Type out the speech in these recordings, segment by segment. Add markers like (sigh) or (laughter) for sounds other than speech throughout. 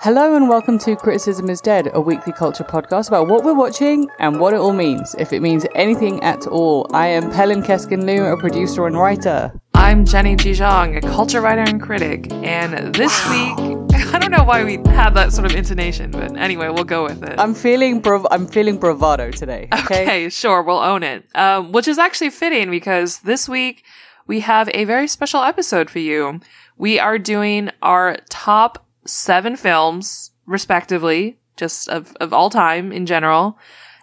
Hello and welcome to Criticism is Dead, a weekly culture podcast about what we're watching and what it all means, if it means anything at all. I am Pelin Keskin-Liu, a producer and writer. I'm Jenny G. Zhang, a culture writer and critic, and this Wow. week, (laughs) I don't know why we had that sort of intonation, but anyway, we'll go with it. I'm feeling brav- I'm feeling bravado today. Okay. okay, sure, we'll own it. Um, which is actually fitting because this week we have a very special episode for you. We are doing our top seven films, respectively, just of, of all time in general.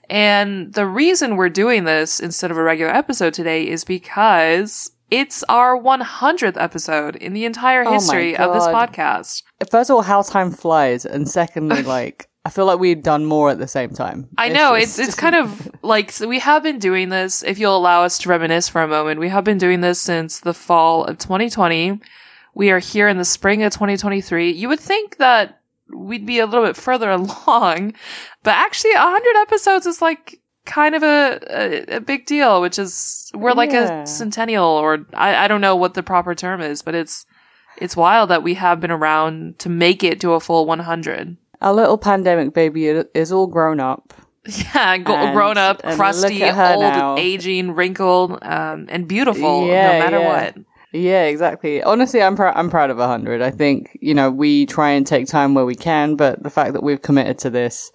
And the reason we're doing this instead of a regular episode today is because it's our 100th episode in the entire Oh history of this podcast. First of all, how time flies, and secondly, (laughs) like I feel like we've done more at the same time. I know it's it's kind of (laughs) like so we have been doing this. If you'll allow us to reminisce for a moment, we have been doing this since the fall of 2020. We are here in the spring of 2023. You would think that we'd be a little bit further (laughs) along, but actually, 100 episodes is like kind of a a, a big deal. Which is we're like Yeah. a centennial, or I, I don't know what the proper term is, but it's it's wild that we have been around to make it to a full 100. our little pandemic baby is all grown up. (laughs) Yeah, go- And- grown up, crusty, look at her old, now. aging, wrinkled, um, and beautiful, Yeah, no matter yeah. what. Yeah, exactly. Honestly, I'm proud. I'm proud of 100. I think you know we try and take time where we can, but the fact that we've committed to this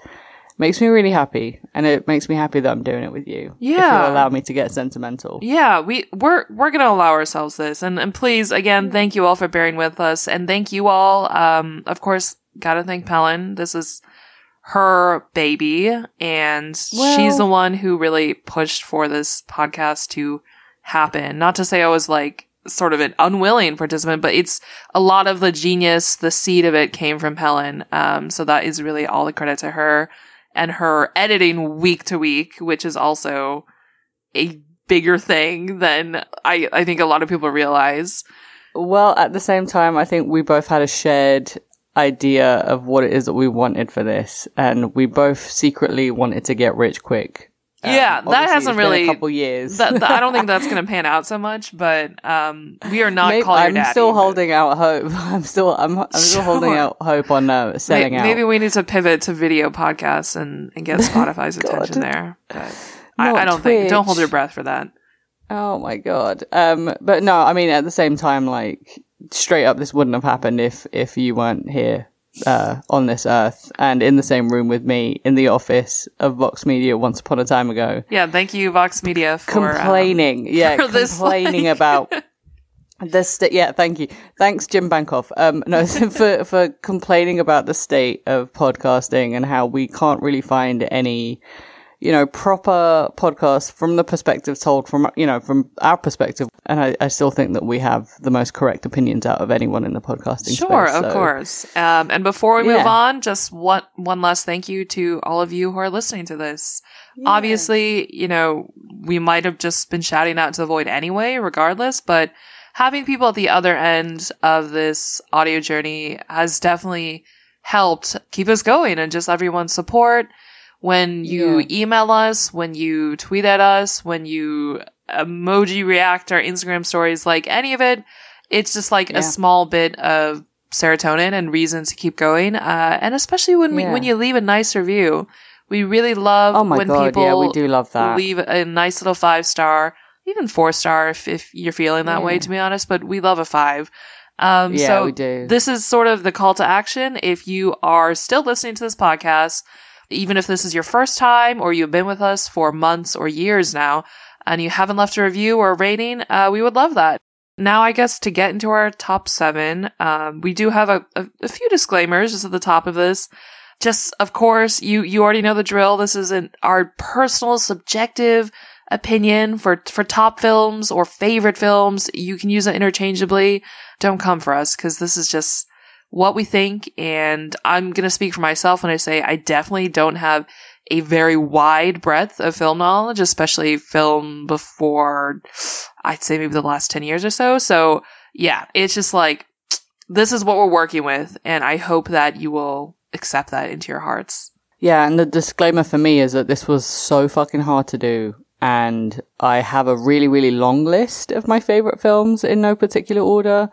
makes me really happy, and it makes me happy that I'm doing it with you. Yeah. you'll allow me to get sentimental. Yeah, we we're we're gonna allow ourselves this, and and please again, thank you all for bearing with us, and thank you all. Um, of course, gotta thank Pelin. This is her baby, and Well- she's the one who really pushed for this podcast to happen. Not to say I was like sort of an unwilling participant, but it's a lot of the genius, the seed of it came from Pelin. Um, so that is really all the credit to her and her editing week to week, which is also a bigger thing than I, I think a lot of people realize. Well, at the same time, I think we both had a shared idea of what it is that we wanted for this, and we both secretly wanted to get rich quick. Um, Yeah, that hasn't really- a couple years. That, that- I don't think that's (laughs) going to pan out so much, but um, we are not Maybe- I'm daddy, still but- holding out hope. (laughs) I'm still I'm, I'm still holding out hope on uh, selling out. Maybe we need to pivot to video podcasts and, and get (laughs) Spotify's attention there. But I, I don't think. Don't hold your breath for that. Oh my god. Um, but no, I mean at the same time, like straight up, this wouldn't have happened if if you weren't here uh, on this earth and in the same room with me in the office of Vox Media once upon a time ago, Yeah, thank you, Vox Media, for um, complaining. yeah, for this, (laughs) complaining like- about. (laughs) The st- yeah, thank you. Thanks, Jim Bankoff. Um, no, (laughs) for for complaining about the state of podcasting and how we can't really find any, you know, proper podcast from the perspective told from you know from our perspective. And I, I still think that we have the most correct opinions out of anyone in the podcasting Sure, space. of so- course. Um, and before we move Yeah. on, just one one last thank you to all of you who are listening to this. Obviously, you know, we might have just been shouting out to the void anyway, regardless, but having people at the other end of this audio journey has definitely helped keep us going and just everyone's support. When you Yeah. email us, when you tweet at us, when you emoji react our Instagram stories, like any of it, it's just like Yeah. a small bit of serotonin and reason to keep going. Uh, and especially when we, Yeah. when you leave a nice review, we really love Oh my when god, people yeah, we do love that. leave a nice little five star, even four star if, if you're feeling that way, to be honest, but we love a five. Um, yeah, so we do. this is sort of the call to action. If you are still listening to this podcast, even if this is your first time or you've been with us for months or years now, and you haven't left a review or a rating, uh, we would love that. Now, I guess to get into our top seven, um, we do have a, a, a few disclaimers just at the top of this. Just, of course, you, you already know the drill. This isn't our personal subjective opinion for, for top films or favorite films. You can use it interchangeably. Don't come for us because this is just what we think. And I'm going to speak for myself when I say I definitely don't have a very wide breadth of film knowledge, especially film before I'd say maybe the last 10 years or so. So yeah, it's just like, this is what we're working with. And I hope that you will accept that into your hearts. Yeah, and the disclaimer for me is that this was so fucking hard to do. And I have a really, really long list of my favorite films in no particular order.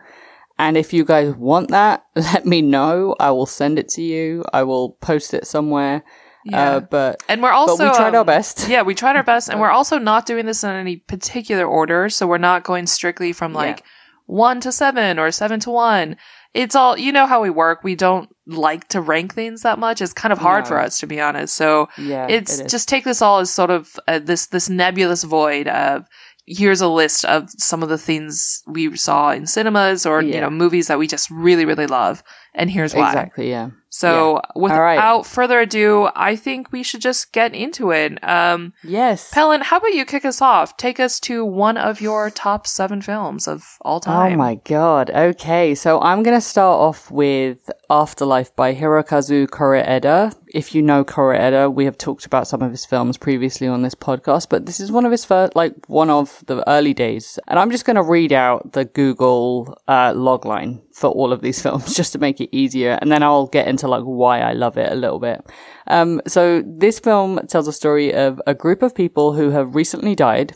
And if you guys want that, (laughs) let me know. I will send it to you. I will post it somewhere. Yeah. Uh, but And we're also we tried our um, best. Yeah, we tried our best, and we're (laughs) also not doing this in any particular order. So we're not going strictly from Yeah. like one to seven or seven to one. It's all you know how we work. We don't like to rank things that much. It's kind of hard No. for us to be honest. So yeah, it's it just take this all as sort of uh, this this nebulous void of here's a list of some of the things we saw in cinemas or you know movies that we just really really love, and here's why. exactly yeah. So without right. further ado, I think we should just get into it. Um, Yes. Pelin, how about you kick us off? Take us to one of your top seven films of all time. Oh my god. Okay, so I'm going to start off with Afterlife by Hirokazu Kore-eda. If you know Kore-eda, we have talked about some of his films previously on this podcast, but this is one of his first, like one of the early days. And I'm just going to read out the Google uh, logline for all of these (laughs) films just to make it easier, and then I'll get into like why I love it a little bit. Um, so this film tells a story of a group of people who have recently died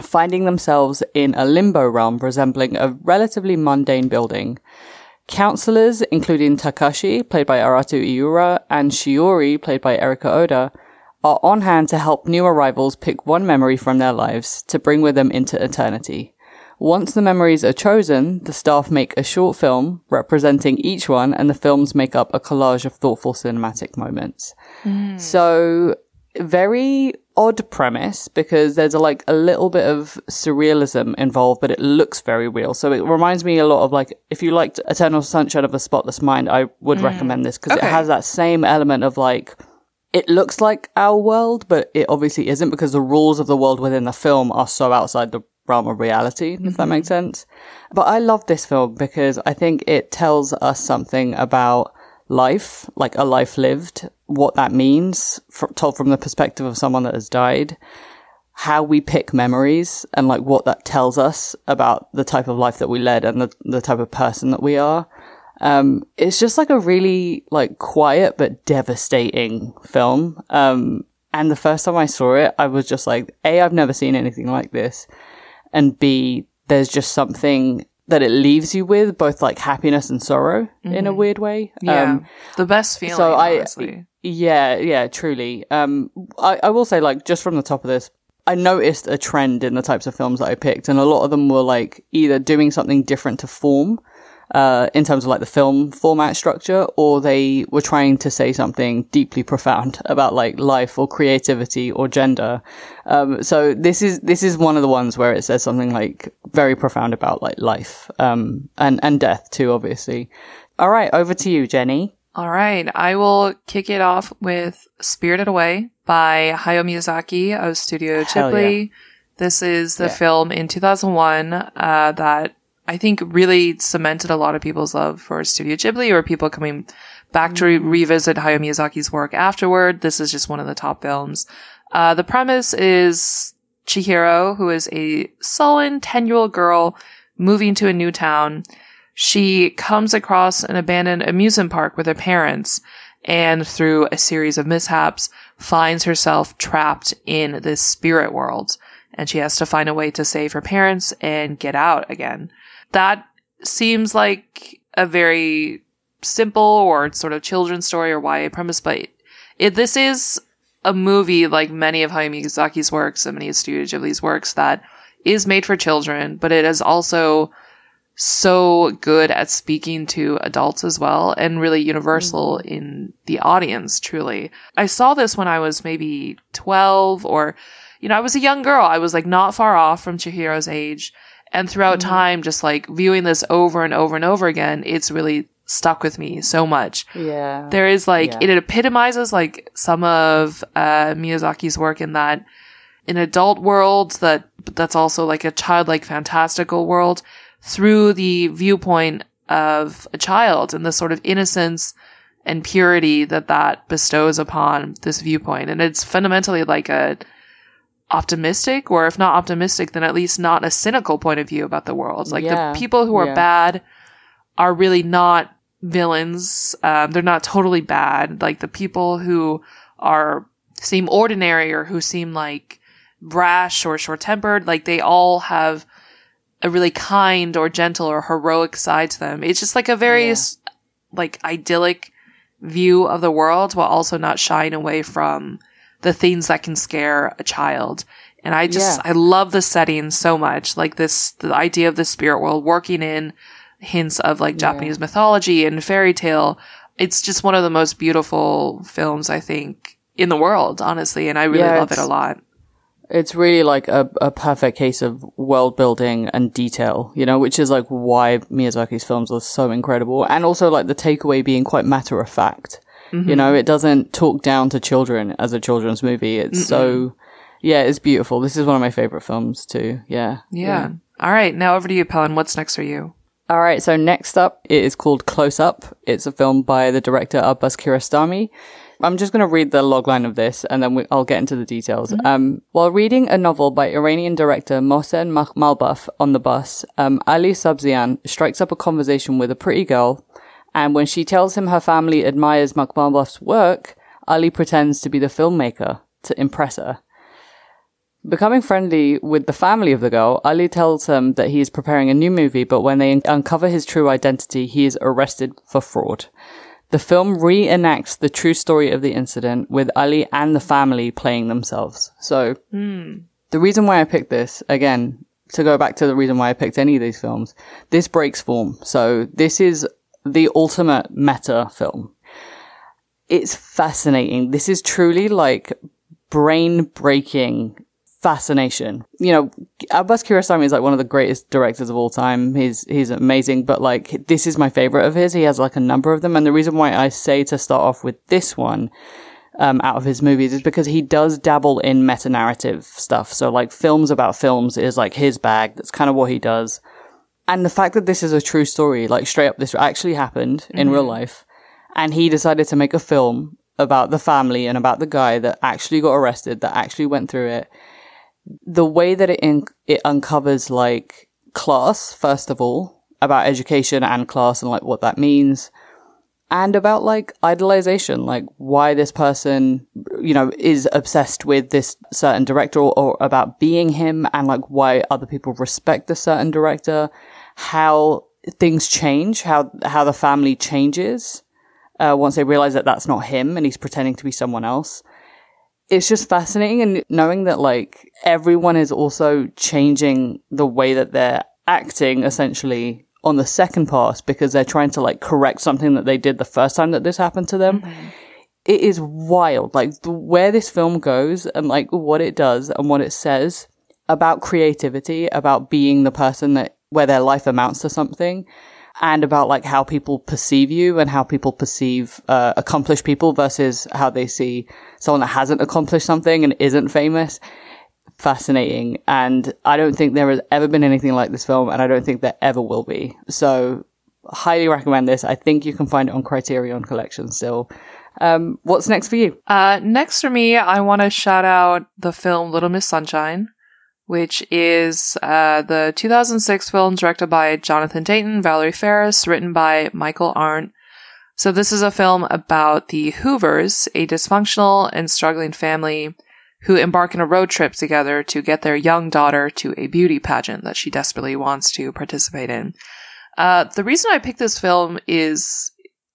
finding themselves in a limbo realm resembling a relatively mundane building. Counselors, including Takashi, played by Arata Iura, and Shiori, played by Erika Oda, are on hand to help new arrivals pick one memory from their lives to bring with them into eternity. Once the memories are chosen, the staff make a short film representing each one, and the films make up a collage of thoughtful cinematic moments. Mm. So very odd premise because there's a, like a little bit of surrealism involved, but it looks very real. So it reminds me a lot of like if you liked Eternal Sunshine of the Spotless Mind, I would mm. recommend this because Okay. it has that same element of like it looks like our world, but it obviously isn't because the rules of the world within the film are so outside the realm of reality, if that mm-hmm. makes sense. But I love this film because I think it tells us something about life, like a life lived, what that means, told from the perspective of someone that has died, how we pick memories, and like what that tells us about the type of life that we led and the, the type of person that we are. Um, it's just like a really like quiet but devastating film. Um, and the first time I saw it, I was just like, A, I've never seen anything like this. And B, there's just something that it leaves you with, both like happiness and sorrow in a weird way. Yeah, Um, the best feeling. so I, honestly. yeah, yeah, truly. Um, I, I will say, like, just from the top of this, I noticed a trend in the types of films that I picked, and a lot of them were like either doing something different to form, uh, in terms of like the film format structure, or they were trying to say something deeply profound (laughs) about like life or creativity or gender. Um, so this is this is one of the ones where it says something like very profound about like life, um, and and death too, obviously. All right, over to you, Jenny. All right, I will kick it off with Spirited Away by Hayao Miyazaki of Studio Hell Ghibli. This is the Yeah. film in 2001 uh, that I think really cemented a lot of people's love for Studio Ghibli or people coming back to re- revisit Hayao Miyazaki's work afterward. This is just one of the top films. Uh, the premise is Chihiro, who is a sullen 10 year old girl moving to a new town. She comes across an abandoned amusement park with her parents and through a series of mishaps finds herself trapped in this spirit world and she has to find a way to save her parents and get out again. That seems like a very simple or sort of children's story or YA premise, but it, this is a movie like many of Hayao Miyazaki's works and many of Studio Ghibli's works that is made for children, but it is also so good at speaking to adults as well and really universal mm-hmm. in the audience, truly. I saw this when I was maybe 12 or, you know, I was a young girl. I was like not far off from Chihiro's age. And throughout time, just like viewing this over and over and over again, it's really stuck with me so much. Yeah. There is like, Yeah. it epitomizes like some of, uh, Miyazaki's work in that an adult world that, that's also like a childlike fantastical world through the viewpoint of a child and the sort of innocence and purity that that bestows upon this viewpoint. And it's fundamentally like a optimistic, or if not optimistic, then at least not a cynical point of view about the world. Like Yeah. the people who are Yeah. bad are really not villains. Um, they're not totally bad. Like the people who are seem ordinary or who seem like brash or short tempered, like they all have a really kind or gentle or heroic side to them. It's just like a very Yeah. like idyllic view of the world while also not shying away from the things that can scare a child. And I just, Yeah. I love the setting so much. Like this, the idea of the spirit world working in hints of like Yeah. Japanese mythology and fairy tale. It's just one of the most beautiful films, I think, in the world, honestly. And I really Yeah, love it a lot. It's really like a, a perfect case of world building and detail, you know, which is like why Miyazaki's films are so incredible. And also like the takeaway being quite matter of fact. You know, it doesn't talk down to children as a children's movie. It's so, yeah, it's beautiful. This is one of my favorite films too. Yeah. Yeah. All right. Now over to you, Pelin. What's next for you? All right, so next up, it is called Close Up. It's a film by the director Abbas Kiarostami. I'm just going to read the logline of this and then we, I'll get into the details. Um, while reading a novel by Iranian director Mohsen Makhmalbaf on the bus, um, Ali Sabzian strikes up a conversation with a pretty girl. And when she tells him her family admires Makhmalbaf's work, Ali pretends to be the filmmaker to impress her. Becoming friendly with the family of the girl, Ali tells them that he is preparing a new movie, but when they un- uncover his true identity, he is arrested for fraud. The film reenacts the true story of the incident with Ali and the family playing themselves. So, hmm. the reason why I picked this, again, to go back to the reason why I picked any of these films, this breaks form. So, this is the ultimate meta film. It's fascinating. This is truly like brain breaking fascination. You know, Abbas Kiarostami is like one of the greatest directors of all time. He's he's amazing, but like this is my favorite of his. He has like a number of them, and the reason why I say to start off with this one um, out of his movies is because he does dabble in meta narrative stuff. So like films about films is like his bag. That's kind of what he does. And the fact that this is a true story, like straight up, this actually happened in real mm-hmm. life, and he decided to make a film about the family and about the guy that actually got arrested, that actually went through it. The way that it in- it uncovers like class first of all about education and class and like what that means and about like idolization like why this person you know is obsessed with this certain director or, or about being him and like why other people respect a certain director how things change how how the family changes uh, once they realize that that's not him and he's pretending to be someone else it's just fascinating and knowing that like everyone is also changing the way that they're acting essentially on the second pass because they're trying to like correct something that they did the first time that this happened to them. It is wild. Like the, where this film goes and like what it does and what it says about creativity, about being the person that where their life amounts to something and about like how people perceive you and how people perceive uh, accomplished people versus how they see someone that hasn't accomplished something and isn't famous. Fascinating. And I don't think there has ever been anything like this film, and I don't think there ever will be. So, highly recommend this. I think you can find it on Criterion Collection still. Um, what's next for you? Uh, next for me, I want to shout out the film Little Miss Sunshine, which is uh, the 2006 film directed by Jonathan Dayton, Valerie Faris, written by Michael Arndt. So this is a film about the Hoovers, a dysfunctional and struggling family who embark on a road trip together to get their young daughter to a beauty pageant that she desperately wants to participate in. Uh, the reason I picked this film is,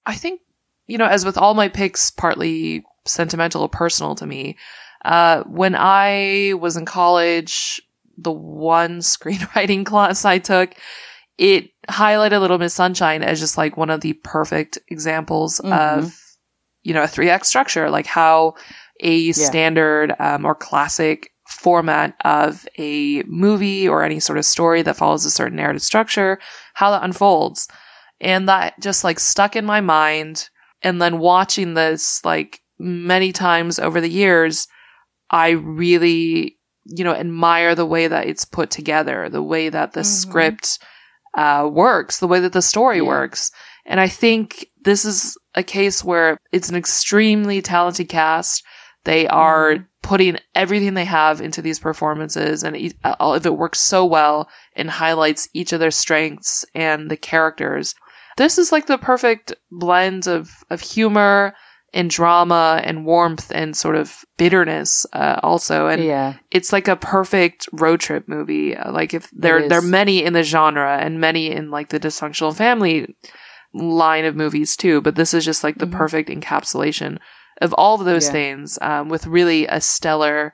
I think, you know, as with all my picks, partly sentimental or personal to me. Uh, when I was in college, the one (laughs) screenwriting class I took, it highlighted Little Miss Sunshine as just like one of the perfect examples Mhm. of, you know, a three act structure, like how a standard um, or classic format of a movie or any sort of story that follows a certain narrative structure, how that unfolds. And that just like stuck in my mind. And then watching this like many times over the years, I really, you know, admire the way that it's put together, the way that the Mhm. script uh, works, the way that the story Yeah. works. And I think this is a case where it's an extremely talented cast. They are Mhm. putting everything they have into these performances, and e- uh, if it works so well and highlights each of their strengths and the characters, this is like the perfect blend of of humor and drama and warmth and sort of bitterness uh, also and yeah. it's like a perfect road trip movie Uh, like if there there are many in the genre and many in like the dysfunctional family line of movies too but this is just like the Mhm. perfect encapsulation of all of those Yeah. things um, with really a stellar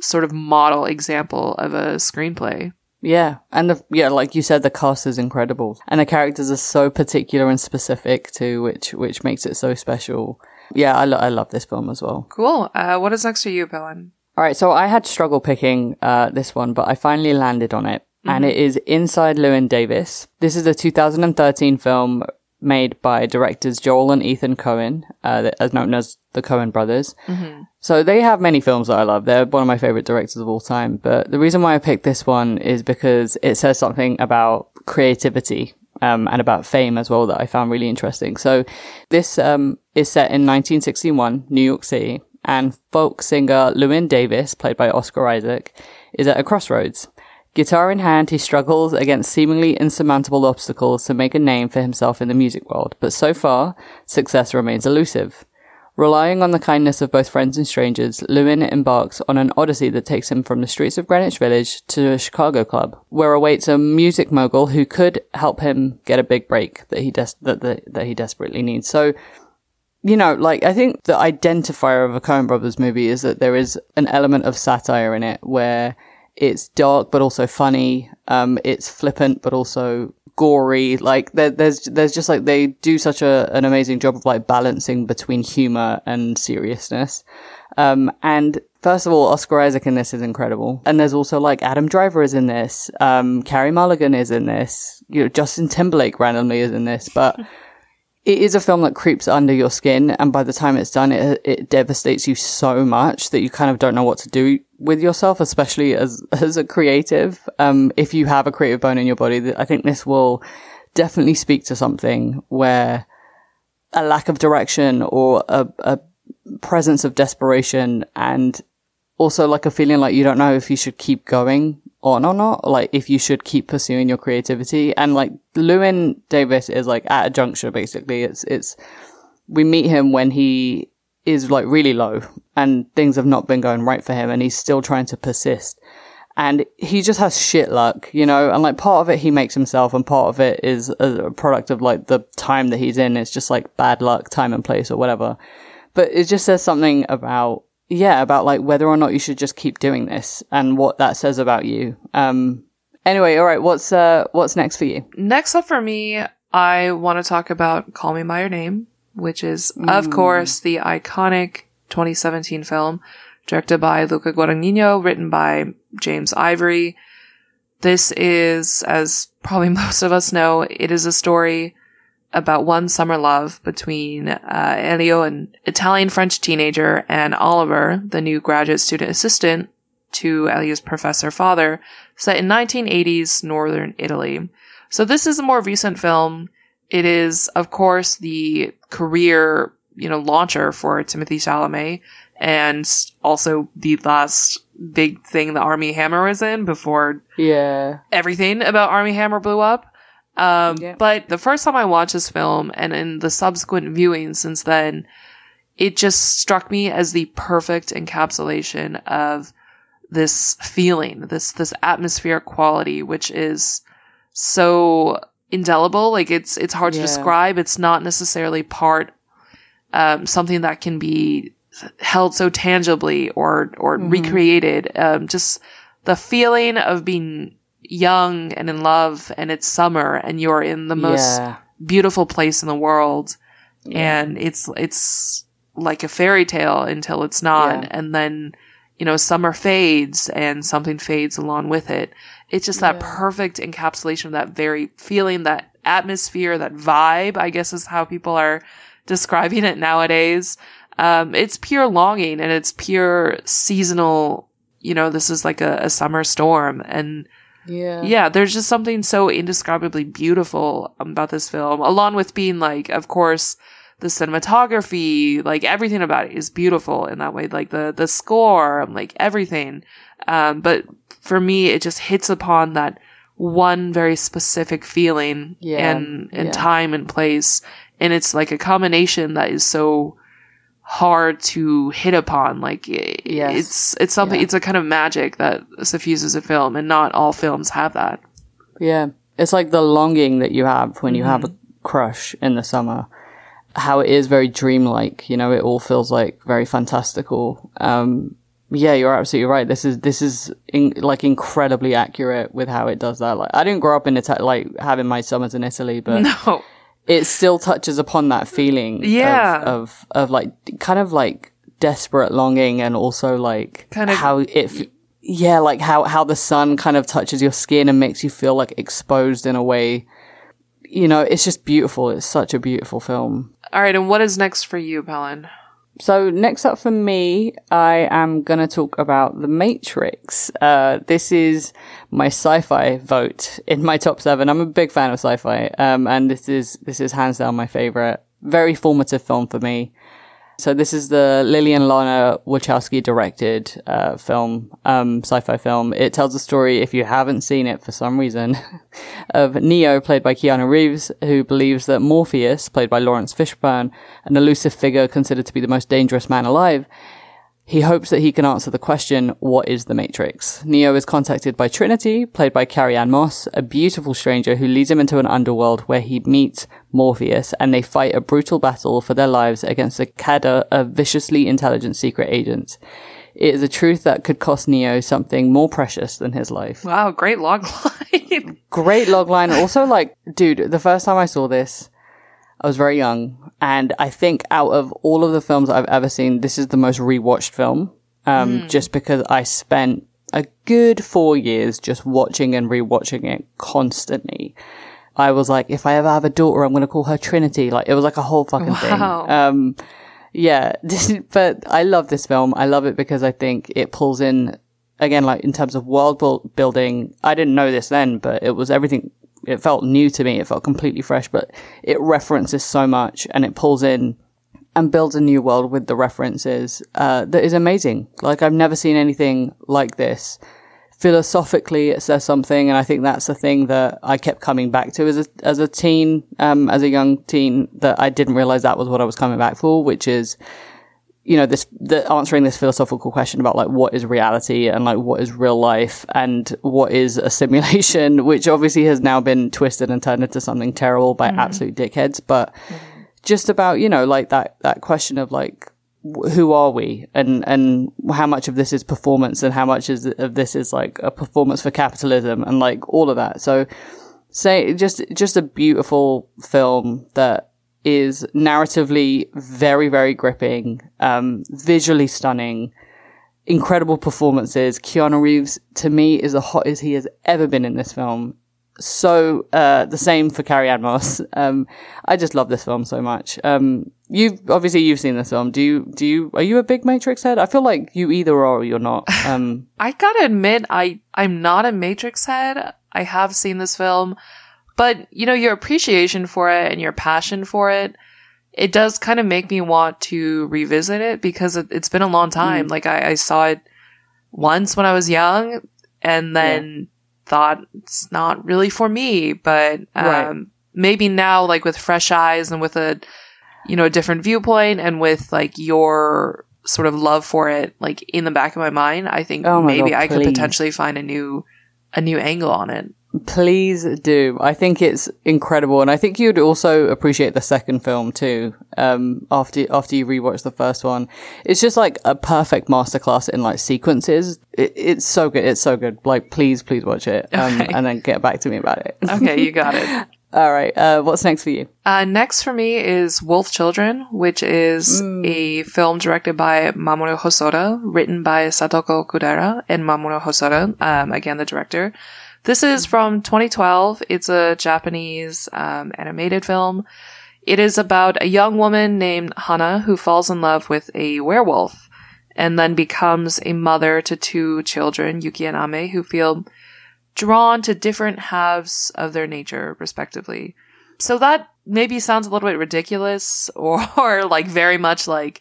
sort of model example of a screenplay Yeah, and the, yeah, like you said, the cast is incredible, and the characters are so particular and specific too, which which makes it so special. Yeah, I, lo- I love this film as well. cool uh, what is next for you Pelin? All right, so I had struggle picking uh, this one, but I finally landed on it, and it is Inside Llewyn Davis. This is a 2013 film made by directors Joel and Ethan Coen, uh, as known as the Coen brothers. So they have many films that I love. They're one of my favorite directors of all time. But the reason why I picked this one is because it says something about creativity um, and about fame as well that I found really interesting. So this um, is set in 1961, New York City, and folk singer Llewyn Davis, played by Oscar Isaac, is at a crossroads. Guitar in hand, he struggles against seemingly insurmountable obstacles to make a name for himself in the music world, but so far, success remains elusive. Relying on the kindness of both friends and strangers, Llewyn embarks on an odyssey that takes him from the streets of Greenwich Village to a Chicago club, where awaits a music mogul who could help him get a big break that he des- that, that that he desperately needs. So, you know, like I think the identifier of a Coen Brothers movie is that there is an element of satire in it where it's dark but also funny. Um, it's flippant but also gory. Like there, there's there's just like they do such a an amazing job of like balancing between humor and seriousness. Um, and first of all, Oscar Isaac in this is incredible. And there's also like Adam Driver is in this. Um, Carey Mulligan is in this. You know, Justin Timberlake randomly is in this, but (laughs) it is a film that creeps under your skin. And by the time it's done, it, it devastates you so much that you kind of don't know what to do with yourself, especially as, (laughs) as a creative. Um, if you have a creative bone in your body, I think this will definitely speak to something where a lack of direction or a, a presence of desperation and also like a feeling like you don't know if you should keep going on or not, like if you should keep pursuing your creativity. And like Llewyn Davis is like at a juncture basically. It's it's we meet him when he is like really low and things have not been going right for him and he's still trying to persist. And he just has shit luck, you know, and like part of it he makes himself and part of it is a product of like the time that he's in. It's just like bad luck, time and place or whatever. But it just says something about yeah, about like whether or not you should just keep doing this and what that says about you. Um anyway, all right, what's uh what's next for you? Next up for me, I want to talk about Call Me By Your Name, which is, of course, the iconic 2017 film directed by Luca Guadagnino, written by James Ivory. This is, as probably (laughs) most of us know, it is a story about one summer love between uh, Elio, an Italian-French teenager, and Oliver, the new graduate student assistant to Elio's professor father, set in 1980s northern Italy. So this is a more recent film. It is, of course, the career, you know, launcher for Timothée Chalamet and also the last big thing the Armie Hammer was in before Yeah. everything about Armie Hammer blew up. Um, Yeah. but the first time I watched this film and in the subsequent viewing since then, it just struck me as the perfect encapsulation of this feeling, this, this atmospheric quality, which is so indelible. Like it's, it's hard to describe. It's not necessarily part, um, something that can be held so tangibly or, or recreated. Um, just the feeling of being young and in love and it's summer and you're in the most yeah. beautiful place in the world. And it's it's like a fairy tale until it's not. Yeah. and then you know summer fades and something fades along with it. It's just that perfect encapsulation of that very feeling that atmosphere that vibe i guess is how people are describing it nowadays. Um, it's pure longing and it's pure seasonal you know this is like a, a summer storm. And Yeah. yeah, there's just something so indescribably beautiful about this film, along with being like, of course, the cinematography, like everything about it is beautiful in that way, like the the score, like everything. Um, but for me, it just hits upon that one very specific feeling Yeah, and and yeah. time and place, and it's like a combination that is so hard to hit upon. Like Yes. it's it's something Yeah. it's a kind of magic that suffuses a film, and not all films have that. Yeah. It's like the longing that you have when you have a crush in the summer. How it is very dreamlike, you know, it all feels like very fantastical. Um, yeah, you're absolutely right. This is, this is in, like incredibly accurate with how it does that. Like, I didn't grow up in Italy, like having my summers in Italy, but (laughs) No, it still touches upon that feeling Yeah. of, of of like kind of like desperate longing and also like Kind of- how it f- yeah like how how the sun kind of touches your skin and makes you feel like exposed in a way you know it's just beautiful it's such a beautiful film all right. And what is next for you, Pelin? So next up for me, I am gonna talk about The Matrix. Uh, this is my sci-fi vote in my top seven. I'm a big fan of sci-fi, um, and this is this is hands down my favorite. Very formative film for me. So this is the Lillian Lana Wachowski directed uh, film, um, sci-fi film. It tells the story, if you haven't seen it for some reason, (laughs) of Neo, played by Keanu Reeves, who believes that Morpheus, played by Laurence Fishburne, an elusive figure considered to be the most dangerous man alive, he hopes that he can answer the question, what is the Matrix? Neo is contacted by Trinity, played by Carrie Ann Moss, a beautiful stranger who leads him into an underworld where he meets Morpheus and they fight a brutal battle for their lives against a cadre of viciously intelligent secret agents. It is a truth that could cost Neo something more precious than his life. Wow, great log line. (laughs) Great logline. Also, like, dude, the first time I saw this, I was very young, and I think out of all of the films I've ever seen, this is the most rewatched film. Um, just because I spent a good four years just watching and rewatching it constantly. I was like, if I ever have a daughter, I'm going to call her Trinity. Like, it was like a whole fucking Wow. thing. Um, yeah, (laughs) but I love this film. I love it because I think it pulls in again, like in terms of world building. I didn't know this then, but it was everything. It felt new to me. It felt completely fresh, but it references so much and it pulls in and builds a new world with the references uh, that is amazing. Like I've never seen anything like this. Philosophically, it says something, and I think that's the thing that I kept coming back to as a as a teen, um, as a young teen, that I didn't realize that was what I was coming back for, which is you know this the answering this philosophical question about like what is reality and like what is real life and what is a simulation (laughs) which obviously has now been twisted and turned into something terrible by absolute dickheads but just about you know like that that question of like who are we? And and how much of this is performance and how much is of this is like a performance for capitalism and like all of that. So say just just a beautiful film that is narratively very very gripping um visually stunning incredible performances. Keanu reeves to me is the hot as he has ever been in this film. So uh the same for carrie ann moss. (laughs) Um i just love this film so much. Um you've obviously you've seen this film do you do you are you a big matrix head i feel like you either are or you're not um (laughs) I gotta admit, I I'm not a Matrix head. I have seen this film, but you know your appreciation for it and your passion for it, it does kind of make me want to revisit it because it, it's been a long time. Like I, I saw it once when I was young, and then thought it's not really for me. But um, Right. maybe now, like with fresh eyes and with a you know a different viewpoint, and with like your sort of love for it like in the back of my mind i think Oh maybe God, i could potentially find a new a new angle on it Please do. I think it's incredible, and I think you'd also appreciate the second film too. Um, after after you rewatch the first one, it's just like a perfect masterclass in like sequences. It, it's so good. It's so good. Like, please, please watch it, um, Okay. and then get back to me about it. okay you (laughs) got it All right. Uh, what's next for you? uh, next for me is wolf children which is a film directed by mamoru hosoda written by satoko okudera and mamoru hosoda um, again the director this is from 2012 it's a japanese um, animated film It is about a young woman named Hana who falls in love with a werewolf and then becomes a mother to two children, Yuki and Ame, who feel drawn to different halves of their nature, respectively. So that maybe sounds a little bit ridiculous (laughs) or, or like very much like,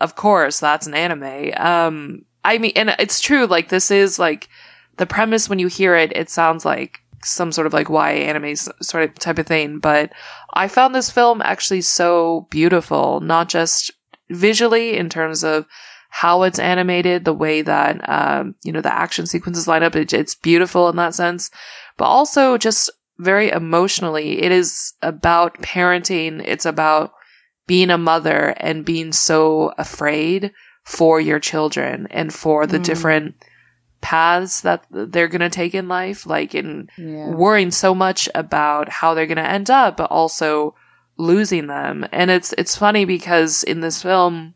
of course, that's an anime. Um, I mean, and it's true, like this is like the premise when you hear it, it sounds like some sort of like YA anime sort of type of thing. But I found this film actually so beautiful, not just visually in terms of how it's animated, the way that, um, you know, the action sequences line up. It, it's beautiful in that sense, but also just very emotionally. It is about parenting. It's about being a mother and being so afraid for your children and for the Mm. different paths that they're going to take in life, like in Yeah. worrying so much about how they're going to end up, but also losing them. And it's, it's funny because in this film,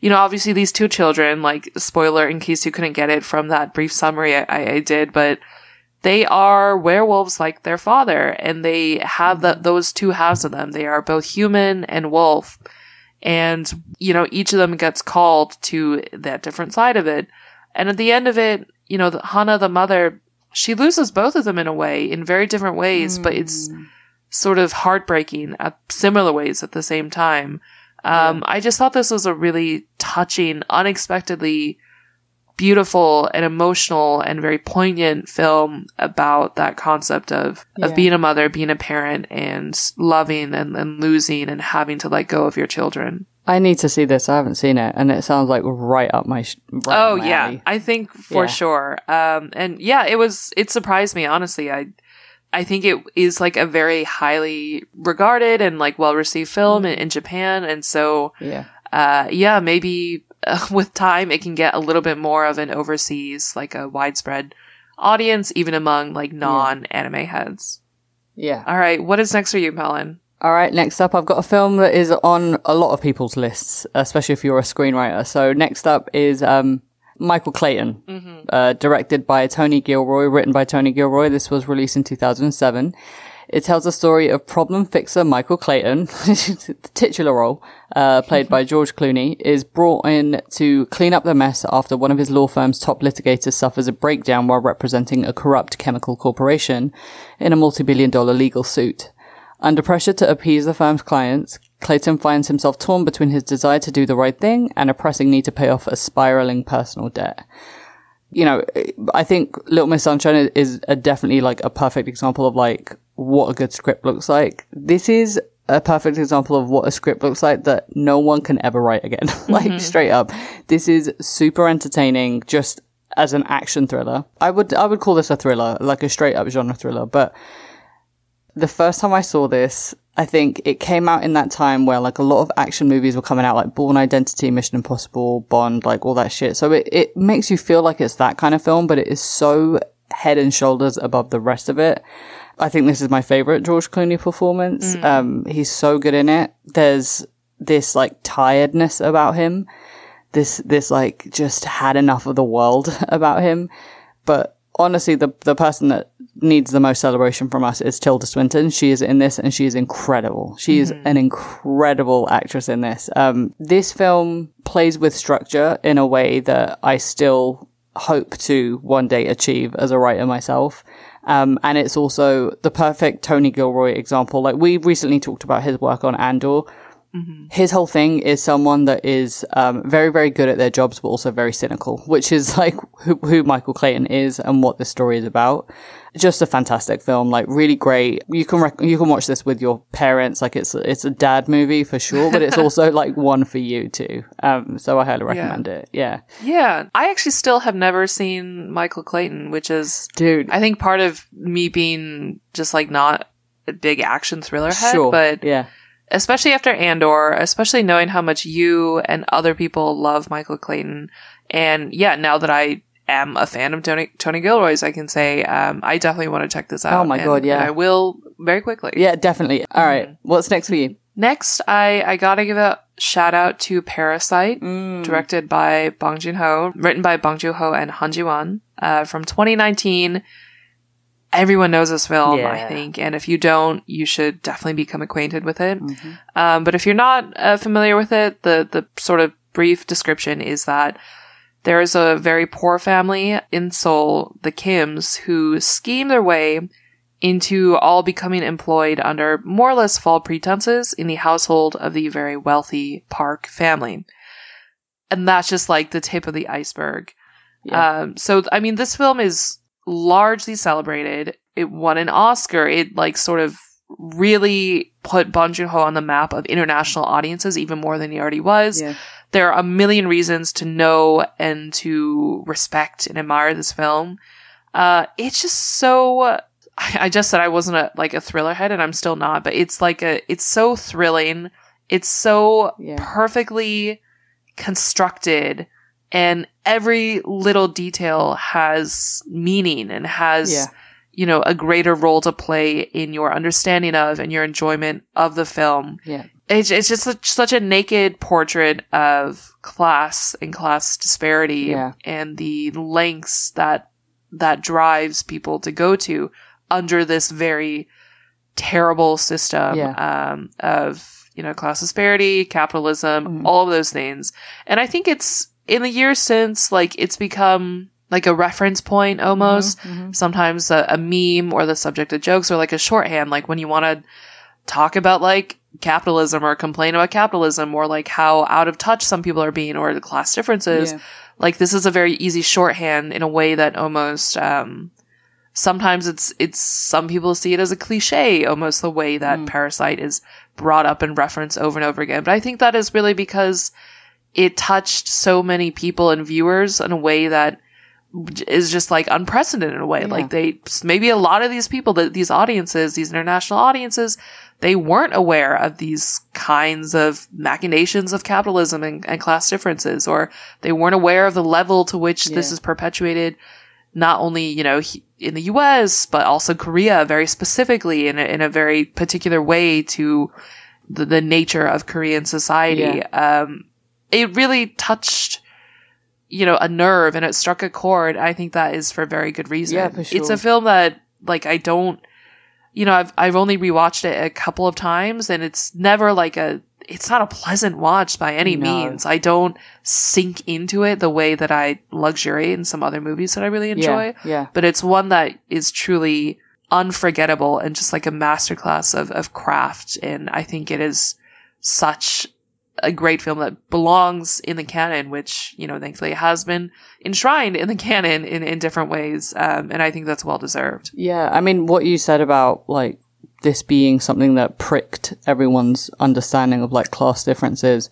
you know, obviously these two children, like spoiler in case you couldn't get it from that brief summary I, I, did, but they are werewolves like their father and they have the, those two halves of them. They are both human and wolf. And, you know, each of them gets called to that different side of it. And at the end of it, you know, the, Hana, the mother, she loses both of them in a way, in very different ways, but it's Mm. sort of heartbreaking at similar ways at the same time. Um, I just thought this was a really touching, unexpectedly beautiful and emotional and very poignant film about that concept of, Yeah. of being a mother, being a parent and loving and, and losing and having to let go of your children. I need to see this. I haven't seen it, and it sounds like right up my. Sh- right oh up my yeah, alley. I think for Yeah. sure. Um, and yeah, it was. It surprised me honestly. I, I think it is like a very highly regarded and like well received film Mm. in, in Japan, and so yeah. uh, yeah, maybe uh, (laughs) with time it can get a little bit more of an overseas, like a widespread audience, even among like non anime heads. Yeah. All right, what is next for you, Melon? All right, next up, I've got a film that is on a lot of people's lists, especially if you're a screenwriter. So next up is um, Michael Clayton, uh, directed by Tony Gilroy, written by Tony Gilroy. This was released in 2007. It tells the story of problem fixer Michael Clayton, the (laughs) titular role, uh, played by (laughs) George Clooney, is brought in to clean up the mess after one of his law firm's top litigators suffers a breakdown while representing a corrupt chemical corporation in a multi-billion dollar legal suit. Under pressure to appease the firm's clients, Clayton finds himself torn between his desire to do the right thing and a pressing need to pay off a spiraling personal debt. You know, I think Little Miss Sunshine is a definitely like a perfect example of like what a good script looks like. This is a perfect example of what a script looks like that no one can ever write again. (laughs) like mm-hmm. straight up. This is super entertaining just as an action thriller. I would I would call this a thriller, like a straight up genre thriller, but the first time I saw this, I think it came out in that time where like a lot of action movies were coming out, like Bourne Identity, Mission Impossible, Bond, like all that shit. So it, it makes you feel like it's that kind of film, but it is so head and shoulders above the rest of it. I think this is my favorite George Clooney performance. Um, he's so good in it. There's this like tiredness about him. This, this like just had enough of the world (laughs) about him. But honestly, the, the person that needs the most celebration from us is Tilda Swinton. She is in this and she is incredible. She is an incredible actress in this. Um, this film plays with structure in a way that I still hope to one day achieve as a writer myself. Um, and it's also the perfect Tony Gilroy example. Like we recently talked about his work on Andor. His whole thing is someone that is um, very, very good at their jobs, but also very cynical, which is (laughs) like who, who Michael Clayton is and what this story is about. Just a fantastic film, like really great. You can rec- you can watch this with your parents. Like it's it's a dad movie for sure, but it's also (laughs) like one for you too. Um, so I highly recommend it. Yeah, Yeah, I actually still have never seen Michael Clayton, which is dude. I think part of me being just like not a big action thriller head, sure, but yeah, especially after Andor, especially knowing how much you and other people love Michael Clayton, and yeah, now that I am a fan of Tony Tony Gilroy's, I can say um, I definitely want to check this out. Oh my and- God, yeah. I will very quickly. yeah, definitely. All right, what's next for you? Next, I I gotta give a shout out to Parasite, Mm. directed by Bong Joon Ho, written by Bong Joon Ho and Han Jin Won, uh, from 2019. Everyone knows this film, I think, and if you don't, you should definitely become acquainted with it. Mm-hmm. Um, but if you're not uh, familiar with it, the the sort of brief description is that there is a very poor family in Seoul, the Kims, who scheme their way into all becoming employed under more or less false pretenses in the household of the very wealthy Park family. And that's just like the tip of the iceberg. Yeah. Um, so, I mean, this film is largely celebrated. It won an Oscar. It like sort of really put Bong Joon-ho on the map of international audiences even more than he already was. Yeah. There are a million reasons to know and to respect and admire this film. Uh, it's just so. I I just said I wasn't a like a thriller head, and I'm still not. But it's like a. It's so thrilling. It's so Yeah. perfectly constructed, and every little detail has meaning and has Yeah. you know a greater role to play in your understanding of and your enjoyment of the film Yeah. it's, it's just such, such a naked portrait of class and class disparity Yeah. and the lengths that that drives people to go to under this very terrible system um, of you know class disparity capitalism Mhm. all of those things and i think it's in the years since like it's become like a reference point almost Mhm. sometimes a, a meme or the subject of jokes or like a shorthand like when you want to talk about like capitalism or complain about capitalism or like how out of touch some people are being or the class differences Yeah. like this is a very easy shorthand in a way that almost um sometimes it's it's some people see it as a cliche almost the way that Mm. parasite is brought up and referenced over and over again but i think that is really because it touched so many people and viewers in a way that is just like unprecedented in a way Yeah. like they maybe a lot of these people that these audiences these international audiences they weren't aware of these kinds of machinations of capitalism and, and class differences, or they weren't aware of the level to which this is perpetuated, not only, you know, he- in the US, but also Korea very specifically in a, in a very particular way to the, the nature of Korean society. Um, it really touched, you know, a nerve and it struck a chord. I think that is for very good reason. Yeah, for sure. It's a film that, like, I don't, you know, I've I've only rewatched it a couple of times, and it's never like a. It's not a pleasant watch by any No. means. I don't sink into it the way that I luxuriate in some other movies that I really enjoy. Yeah. Yeah. But it's one that is truly unforgettable and just like a masterclass of of craft. And I think it is such a great film that belongs in the canon, which you know, thankfully, has been enshrined in the canon in in different ways. Um, and I think that's well deserved. Yeah, I mean, what you said about like this being something that pricked everyone's understanding of like class differences.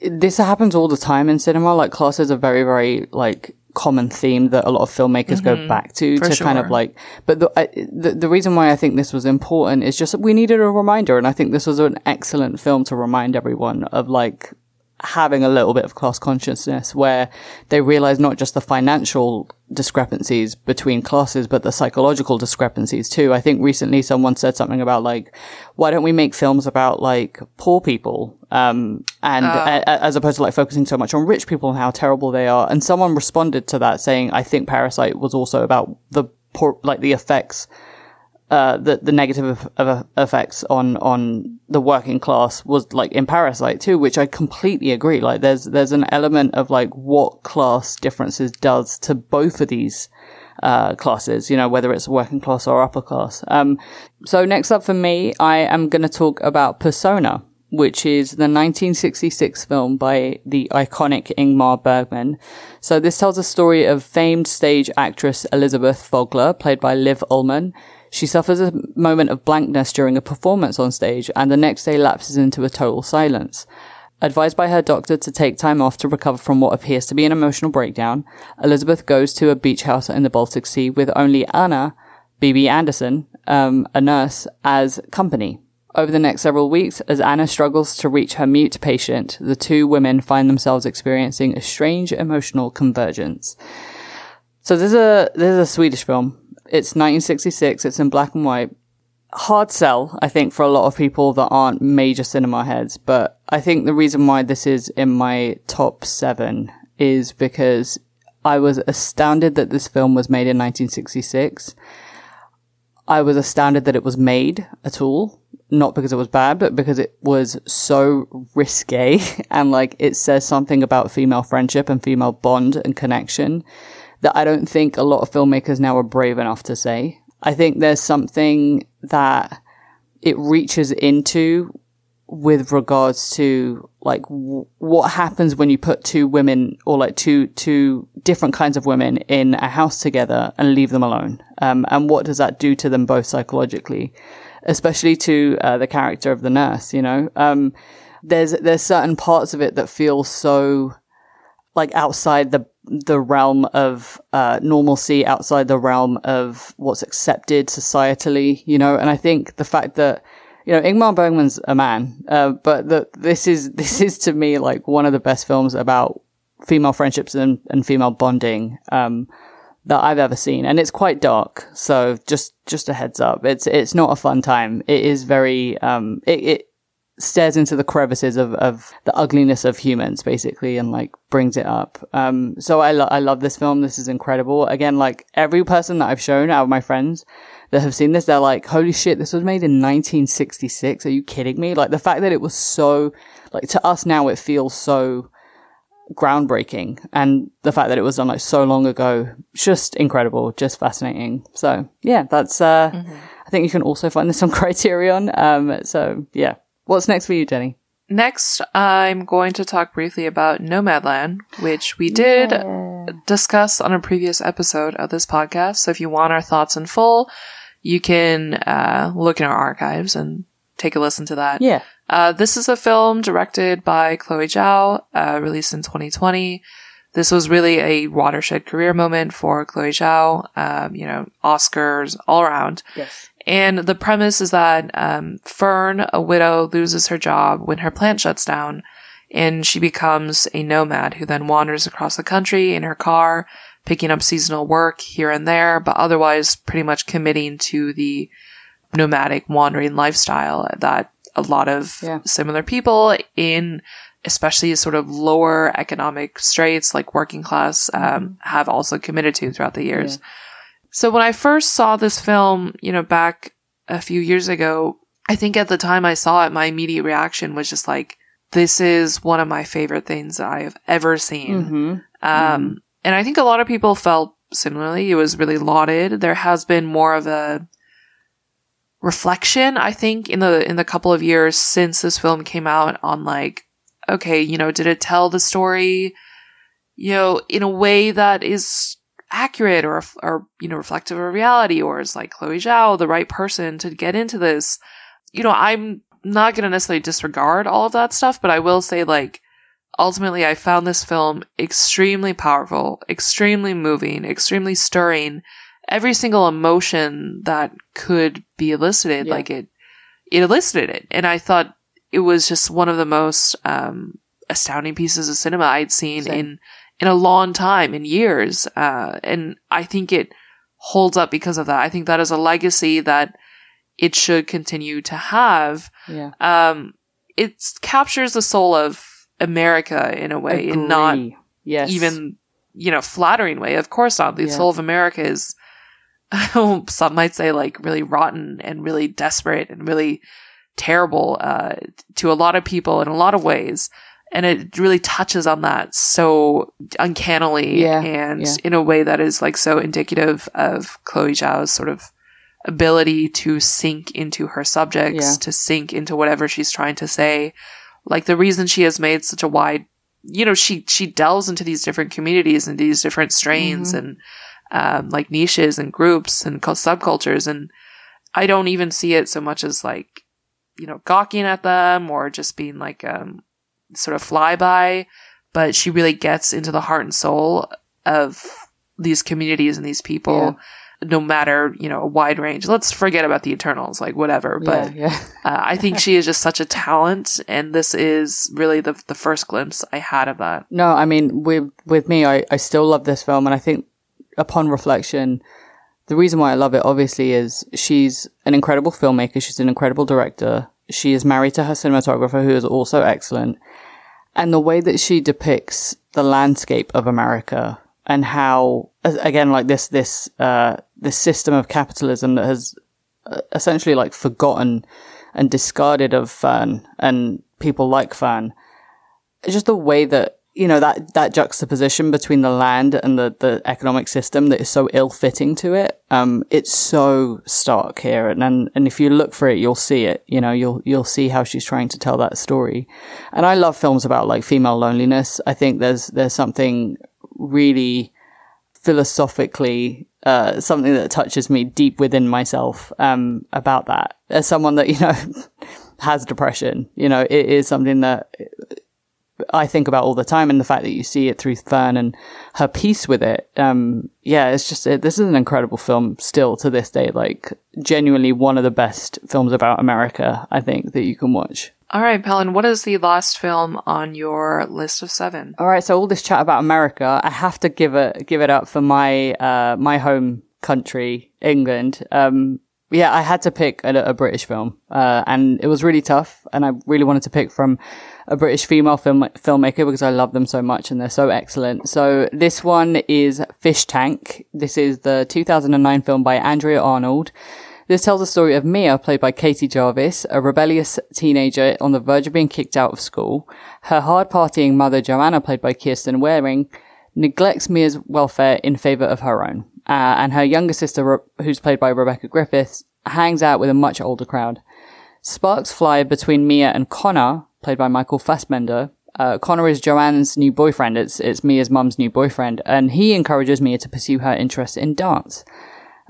This happens all the time in cinema. Like classes are very, very like common theme that a lot of filmmakers go mm-hmm. back to For to kind of like. But the, I, the the reason why I think this was important is just we needed a reminder, and I think this was an excellent film to remind everyone of like having a little bit of class consciousness where they realize not just the financial discrepancies between classes, but the psychological discrepancies too. I think recently someone said something about like, why don't we make films about like poor people? Um, and a- a- as opposed to like focusing so much on rich people and how terrible they are. And someone responded to that saying, I think Parasite was also about the poor, like the effects uh, the the negative of effects on on the working class was like in Parasite too, which I completely agree. Like there's there's an element of like what class differences does to both of these uh, classes, you know, whether it's working class or upper class. Um, so next up for me, I am going to talk about Persona, which is the 1966 film by the iconic Ingmar Bergman. So this tells a story of famed stage actress Elizabeth Vogler, played by Liv Ullmann. She suffers a moment of blankness during a performance on stage and the next day lapses into a total silence. Advised by her doctor to take time off to recover from what appears to be an emotional breakdown, Elizabeth goes to a beach house in the Baltic Sea with only Anna, Bibi Andersson, um, a nurse, as company. Over the next several weeks, as Anna struggles to reach her mute patient, the two women find themselves experiencing a strange emotional convergence. So this is a this is a Swedish film. It's 1966. It's in black and white. Hard sell, I think, for a lot of people that aren't major cinema heads. But I think the reason why this is in my top seven is because I was astounded that this film was made in 1966. I was astounded that it was made at all. Not because it was bad, but because it was so risque (laughs) and like it says something about female friendship and female bond and connection that I don't think a lot of filmmakers now are brave enough to say. I think there's something that it reaches into with regards to like w- what happens when you put two women or like two two different kinds of women in a house together and leave them alone um, and what does that do to them both psychologically especially to uh, the character of the nurse. You know, um, there's there's certain parts of it that feel so like outside the the realm of uh, normalcy, outside the realm of what's accepted societally. You know, and I think the fact that you know, Ingmar Bergman's a man, uh, but the, this is (laughs) this is to me like one of the best films about female friendships and, and female bonding um, that I've ever seen, and it's quite dark. So just just a heads up, it's it's not a fun time. It is very um, it, it stares into the crevices of, of the ugliness of humans basically and like brings it up. Um, so I, lo- I love this film. This is incredible. Again, like every person that I've shown out of my friends that have seen this, they're like, holy shit, this was made in 1966. Are you kidding me? Like the fact that it was so, like to us now, it feels so groundbreaking. And the fact that it was done like so long ago, just incredible, just fascinating. So yeah, that's, uh, mm-hmm. I think you can also find this on (laughs) Criterion. Um, so yeah. What's next for you, Jenny? Next, I'm going to talk briefly about Nomadland, which we did yeah. discuss on a previous episode of this podcast. So if you want our thoughts in full, you can uh, look in our archives and take a listen to that. Yeah. Uh, this is a film directed by Chloe Zhao, uh, released in 2020. This was really a watershed career moment for Chloe Zhao. Um, you know, Oscars all around. Yes. And the premise is that um, Fern, a widow, loses her job when her plant shuts down, and she becomes a nomad who then wanders across the country in her car, picking up seasonal work here and there, but otherwise pretty much committing to the nomadic wandering lifestyle that a lot of yeah. similar people in especially sort of lower economic straits like working class um, have also committed to throughout the years. Yeah. So when I first saw this film, you know, back a few years ago, I think at the time I saw it, my immediate reaction was just like, this is one of my favorite things that I have ever seen. Mm-hmm. Um, mm-hmm. and I think a lot of people felt similarly. It was really lauded. There has been more of a reflection, I think, in the, in the couple of years since this film came out on like, okay, you know, did it tell the story, you know, in a way that is accurate or, or, you know, reflective of reality or is like Chloe Zhao the right person to get into this? You know, I'm not going to necessarily disregard all of that stuff, but I will say like, ultimately I found this film extremely powerful, extremely moving, extremely stirring. Every single emotion that could be elicited, yeah. like it, it elicited it. And I thought it was just one of the most, um, astounding pieces of cinema I'd seen Same. in in a long time, in years. Uh, and I think it holds up because of that. I think that is a legacy that it should continue to have. Yeah. Um, it captures the soul of America in a way, and not yes. even you know flattering way. Of course not. The yeah. soul of America is (laughs) some might say like really rotten and really desperate and really terrible uh, to a lot of people in a lot of ways and it really touches on that so uncannily yeah, and yeah. in a way that is like so indicative of Chloe Zhao's sort of ability to sink into her subjects, yeah. to sink into whatever she's trying to say. Like the reason she has made such a wide, you know, she she delves into these different communities and these different strains mm-hmm. and um, like niches and groups and subcultures, and I don't even see it so much as like you know gawking at them or just being like um sort of flyby, but she really gets into the heart and soul of these communities and these people. Yeah. No matter, you know, a wide range. Let's forget about the Eternals, like whatever. But yeah, yeah. uh, I think she is just such a talent, and this is really the the first glimpse I had of that. No, I mean, with with me, I I still love this film, and I think upon reflection, the reason why I love it, obviously, is she's an incredible filmmaker. She's an incredible director. She is married to her cinematographer, who is also excellent and the way that she depicts the landscape of America and how, again, like this, this, uh, this system of capitalism that has uh, essentially like forgotten and discarded of Fern and people like Fern. Just the way that you know that that juxtaposition between the land and the the economic system that is so ill fitting to it um it's so stark here. And, and and if you look for it you'll see it you know you'll you'll see how she's trying to tell that story. And i love films about like female loneliness. I think there's there's something really philosophically uh, something that touches me deep within myself um, about that. As someone that you know (laughs) has depression, you know, it is something that I think about all the time, and the fact that you see it through Fern and her peace with it. Um, yeah, it's just it, this is an incredible film still to this day. Like genuinely one of the best films about America I think that you can watch. All right, Pelin, what is the last film on your list of seven? All right, so all this chat about America, I have to give it give it up for my uh, my home country, England. Um, yeah, I had to pick a, a British film, uh, and it was really tough. And I really wanted to pick from a British female film filmmaker because I love them so much and they're so excellent. So this one is Fish Tank. This is the 2009 film by Andrea Arnold. This tells the story of Mia, played by Katie Jarvis, a rebellious teenager on the verge of being kicked out of school. Her hard partying mother, Joanna, played by Kierston Wareing, neglects Mia's welfare in favor of her own uh, and her younger sister, who's played by Rebecca Griffiths, hangs out with a much older crowd. Sparks fly between Mia and Connor, played by Michael Fassbender. Uh, Connor is Joanne's new boyfriend. It's it's Mia's mum's new boyfriend, and he encourages Mia to pursue her interest in dance.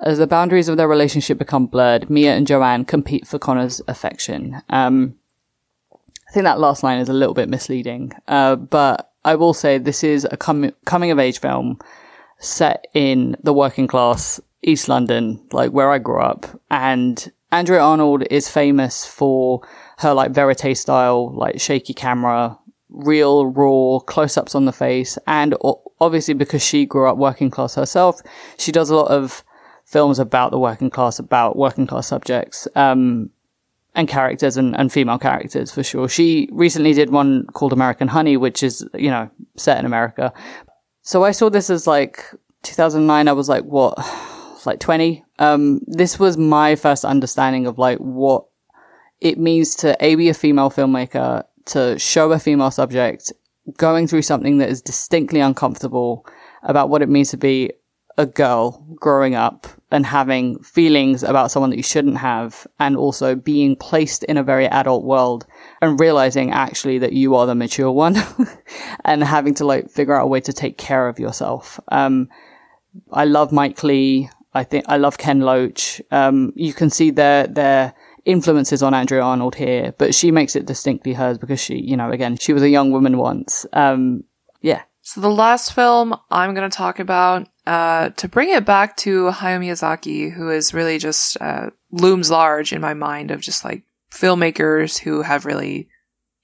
As the boundaries of their relationship become blurred, Mia and Joanne compete for Connor's affection. Um, I think that last line is a little bit misleading, uh, but I will say this is a com- coming of age film set in the working class East London, like where I grew up. And Andrea Arnold is famous for her like verite style, like shaky camera, real raw close ups on the face. And obviously because she grew up working class herself, she does a lot of films about the working class, about working class subjects. Um, and characters and, and female characters for sure. She recently did one called American Honey, which is, you know, set in America, so I saw this as like 2009. I was like, what? (sighs) like 20. Um, this was my first understanding of like what it means to a be a female filmmaker, to show a female subject going through something that is distinctly uncomfortable about what it means to be a girl growing up and having feelings about someone that you shouldn't have and also being placed in a very adult world and realizing actually that you are the mature one (laughs) and having to like figure out a way to take care of yourself. Um, I love Mike Leigh I think I love Ken Loach. Um, you can see their, their influences on Andrea Arnold here, but she makes it distinctly hers because she, you know, again, she was a young woman once. Um, yeah. So the last film I'm going to talk about uh, to bring it back to Hayao Miyazaki, who is really just uh, looms large in my mind of just like filmmakers who have really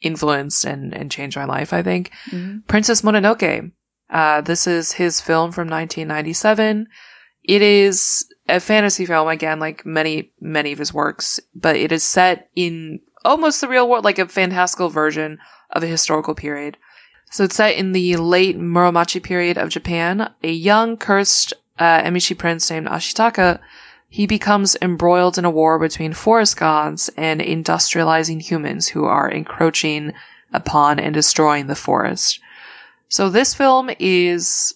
influenced and, and changed my life, I think. Mm-hmm. Princess Mononoke. Uh, this is his film from 1997. It is a fantasy film, again, like many, many of his works, but it is set in almost the real world, like a fantastical version of a historical period. So it's set in the late Muromachi period of Japan. A young, cursed uh, Emishi prince named Ashitaka, he becomes embroiled in a war between forest gods and industrializing humans who are encroaching upon and destroying the forest. So this film is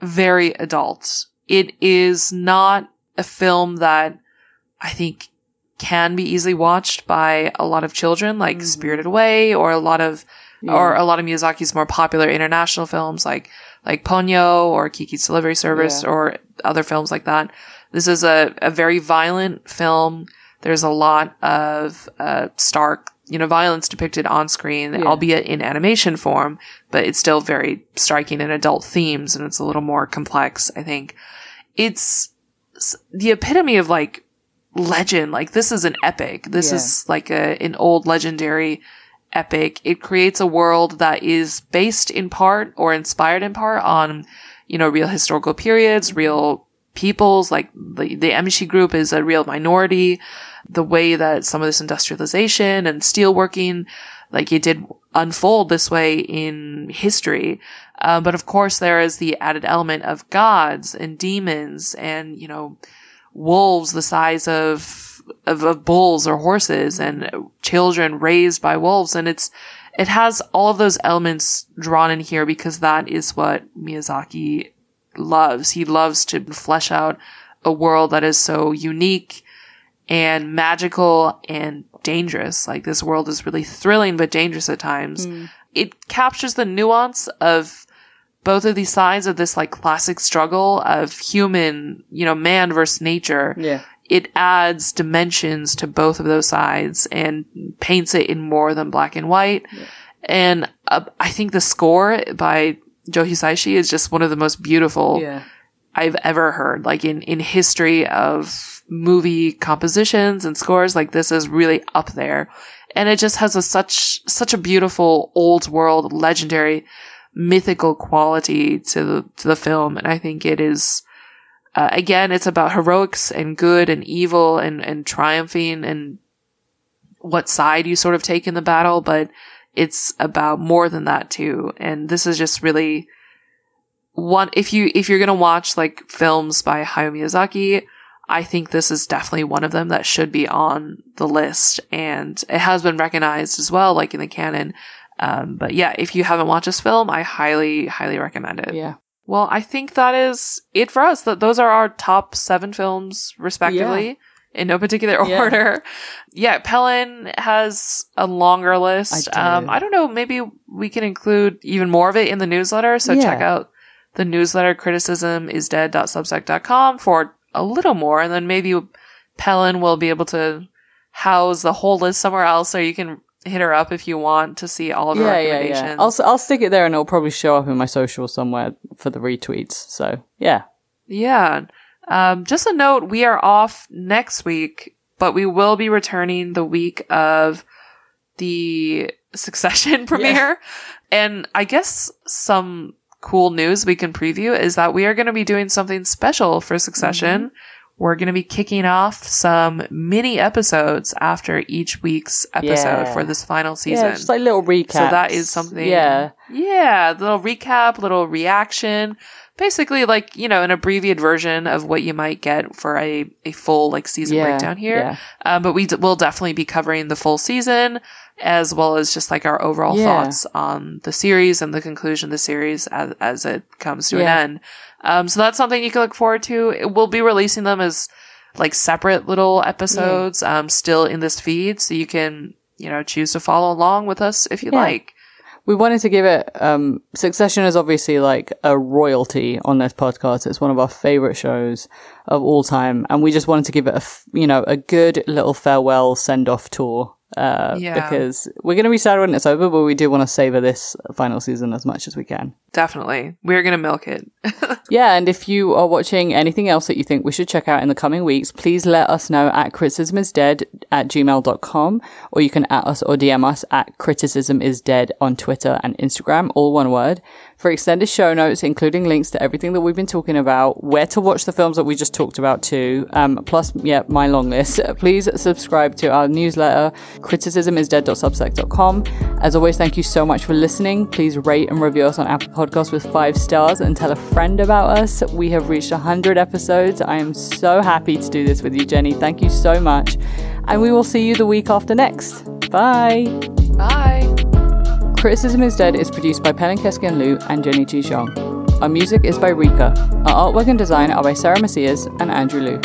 very adult. It is not a film that I think can be easily watched by a lot of children, like mm-hmm. Spirited Away or a lot of yeah. or a lot of Miyazaki's more popular international films like like Ponyo or Kiki's Delivery Service yeah. or other films like that. This is a, a very violent film. There's a lot of uh, stark, you know, violence depicted on screen, yeah. albeit in animation form, but it's still very striking and adult themes, and it's a little more complex. I think it's the epitome of like legend. Like this is an epic. This yeah. is like a, an old legendary epic. It creates a world that is based in part or inspired in part on, you know, real historical periods, real peoples. Like the, the Emishi group is a real minority. The way that some of this industrialization and steelworking, like it did unfold this way in history. Uh, but of course, there is the added element of gods and demons and, you know, wolves the size of of, of bulls or horses and children raised by wolves. And it's, it has all of those elements drawn in here because that is what Miyazaki loves. He loves to flesh out a world that is so unique and magical and dangerous. Like this world is really thrilling but dangerous at times. Mm. It captures the nuance of both of these sides of this like classic struggle of human, you know, man versus nature. Yeah. It adds dimensions to both of those sides and paints it in more than black and white. And uh, I think the score by Joe Hisaishi is just one of the most beautiful Yeah. I've ever heard. Like in, in history of movie compositions and scores, like this is really up there. And it just has a such, such a beautiful old world, legendary, mythical quality to the, to the film. And I think it is, uh, again, it's about heroics and good and evil and, and triumphing and what side you sort of take in the battle, but it's about more than that too. And this is just really, one if you if you're gonna watch like films by Hayao Miyazaki, I think this is definitely one of them that should be on the list, and it has been recognized as well, like in the canon. Um, but yeah, if you haven't watched this film, I highly highly recommend it. Yeah. Well, I think that is it for us. That those are our top seven films, respectively, in no particular Yeah. order. Yeah, Pelin has a longer list. I um, do. I don't know. Maybe we can include even more of it in the newsletter. So Yeah. check out the newsletter criticism is dead.substack.com for a little more, and then maybe Pelin will be able to house the whole list somewhere else, so you can hit her up if you want to see all of her Yeah, yeah, recommendations. yeah. I'll, s- I'll stick it there and it'll probably show up in my social somewhere for the retweets. So, yeah. Yeah. Um, just a note, we are off next week, but we will be returning the week of the (laughs) Succession premiere. And I guess some cool news we can preview is that we are going to be doing something special for Succession. Mm-hmm. We're going to be kicking off some mini episodes after each week's episode Yeah. for this final season. Yeah, just like little recaps. So that is something. Yeah. Yeah. Little recap, little reaction. Basically, like, you know, an abbreviated version of what you might get for a, a full, like, season Yeah, breakdown here. yeah. Um, but we d- will definitely be covering the full season as well as just like our overall Yeah. thoughts on the series and the conclusion of the series as, as it comes to an end. Um, so that's something you can look forward to. We'll be releasing them as like separate little episodes, um, still in this feed. So you can, you know, choose to follow along with us if you like. We wanted to give it, um, Succession is obviously like a royalty on this podcast. It's one of our favorite shows of all time. And we just wanted to give it a, you know, a good little farewell send off tour. Uh, Yeah. because we're going to be sad when it's over, but we do want to savor this final season as much as we can. Definitely. We're going to milk it. (laughs) Yeah, and if you are watching anything else that you think we should check out in the coming weeks, please let us know at criticismisdead at gmail.com or you can at us or DM us at criticismisdead on Twitter and Instagram, all one word. For extended show notes, including links to everything that we've been talking about, where to watch the films that we just talked about too, um, plus, yeah, my long list, (laughs) please subscribe to our newsletter, criticismisdead.substack.com. As always, thank you so much for listening. Please rate and review us on Apple Podcasts with five stars and tell a friend about us. We have reached 100 episodes. I am so happy to do this with you, Jenny. Thank you so much. And we will see you the week after next. Bye. Bye. Criticism is Dead is produced by Pelin Keskin Liu and Jenny Chi Xiong. Our music is by REEKAH. Our artwork and design are by Sara Macias and Andrew Liu.